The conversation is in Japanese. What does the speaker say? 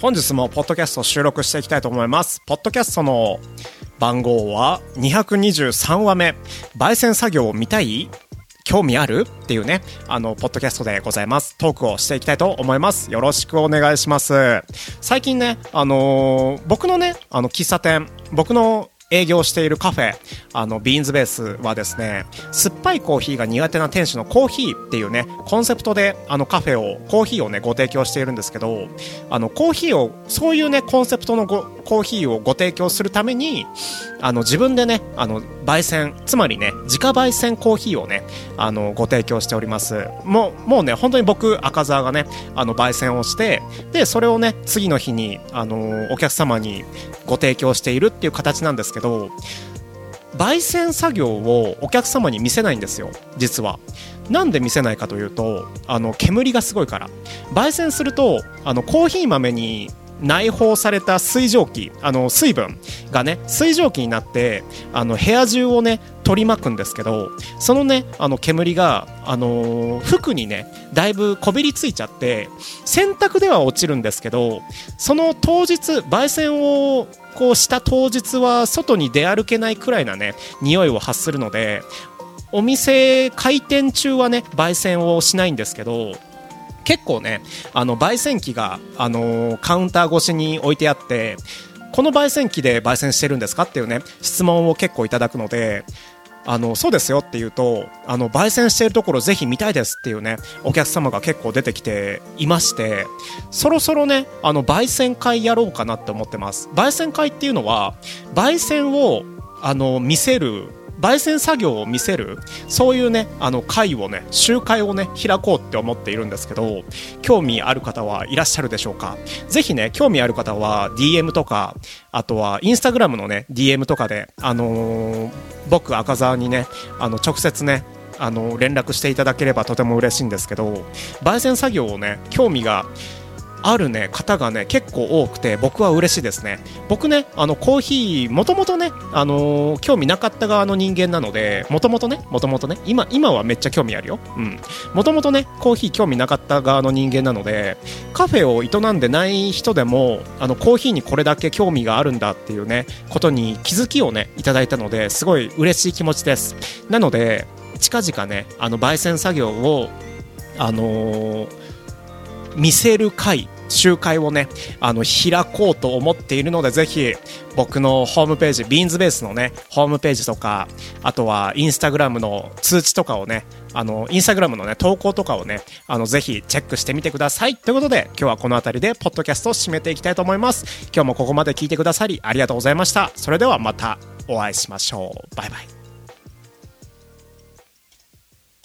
本日もポッドキャスト収録していきたいと思います。ポッドキャストの番号は223話目。焙煎作業を見たい？興味ある？っていうね、あの、ポッドキャストでございます。トークをしていきたいと思います。よろしくお願いします。最近ね、あのー僕のね、あの、喫茶店、僕の営業しているカフェ、あの、ビーンズベースはですね、酸っぱいコーヒーが苦手な店主のコーヒーっていうね、コンセプトで、あの、カフェを、コーヒーをね、ご提供しているんですけど、あの、コーヒーを、そういうね、コンセプトのごコーヒーをご提供するために、あの、自分でね、あの、焙煎、つまりね、自家焙煎コーヒーをね、あの、ご提供しております。もう、もうね、本当に僕、赤澤がね、あの、焙煎をして、で、それをね、次の日に、あの、お客様にご提供しているっていう形なんですけど、焙煎作業をお客様に見せないんですよ実は。なんで見せないかというとあの煙がすごいから。焙煎するとあのコーヒー豆に内包された水蒸気あの水分がね水蒸気になってあの部屋中をね取り巻くんですけどそのねあの煙が、あのー服にねだいぶこびりついちゃって洗濯では落ちるんですけどその当日焙煎をこうした当日は外に出歩けないくらいなね匂いを発するのでお店開店中はね焙煎をしないんですけど結構ねあの焙煎機が、あのカウンター越しに置いてあってこの焙煎機で焙煎してるんですかっていうね質問を結構いただくのであのそうですよっていうとあの焙煎しているところぜひ見たいですっていうねお客様が結構出てきていましてそろそろねあの焙煎会やろうかなって思ってます。焙煎会っていうのは焙煎をあの見せる焙煎作業を見せるそういうねあの会をね集会をね開こうって思っているんですけど興味ある方はいらっしゃるでしょうか？ぜひね興味ある方は DM とかあとはインスタグラムのね DM とかであのー僕赤澤にねあの直接ねあの連絡していただければとても嬉しいんですけど焙煎作業をね興味があるね方がね結構多くて僕は嬉しいですね。僕ねあのコーヒーもともとねあのー興味なかった側の人間なのでもともとねもともとね今今はめっちゃ興味あるよ。うん。もともとねコーヒー興味なかった側の人間なのでカフェを営んでない人でもあのコーヒーにこれだけ興味があるんだっていうねことに気づきをねいただいたのですごい嬉しい気持ちです。なので近々ねあの焙煎作業をあのー見せる会集会をねあの開こうと思っているのでぜひ僕のホームページビーンズベースのねホームページとかあとはインスタグラムの通知とかをねあのインスタグラムのね投稿とかをねあのぜひチェックしてみてください。ということで今日はこの辺りでポッドキャストを締めていきたいと思います。今日もここまで聞いてくださりありがとうございました。それではまたお会いしましょう。バイバイ。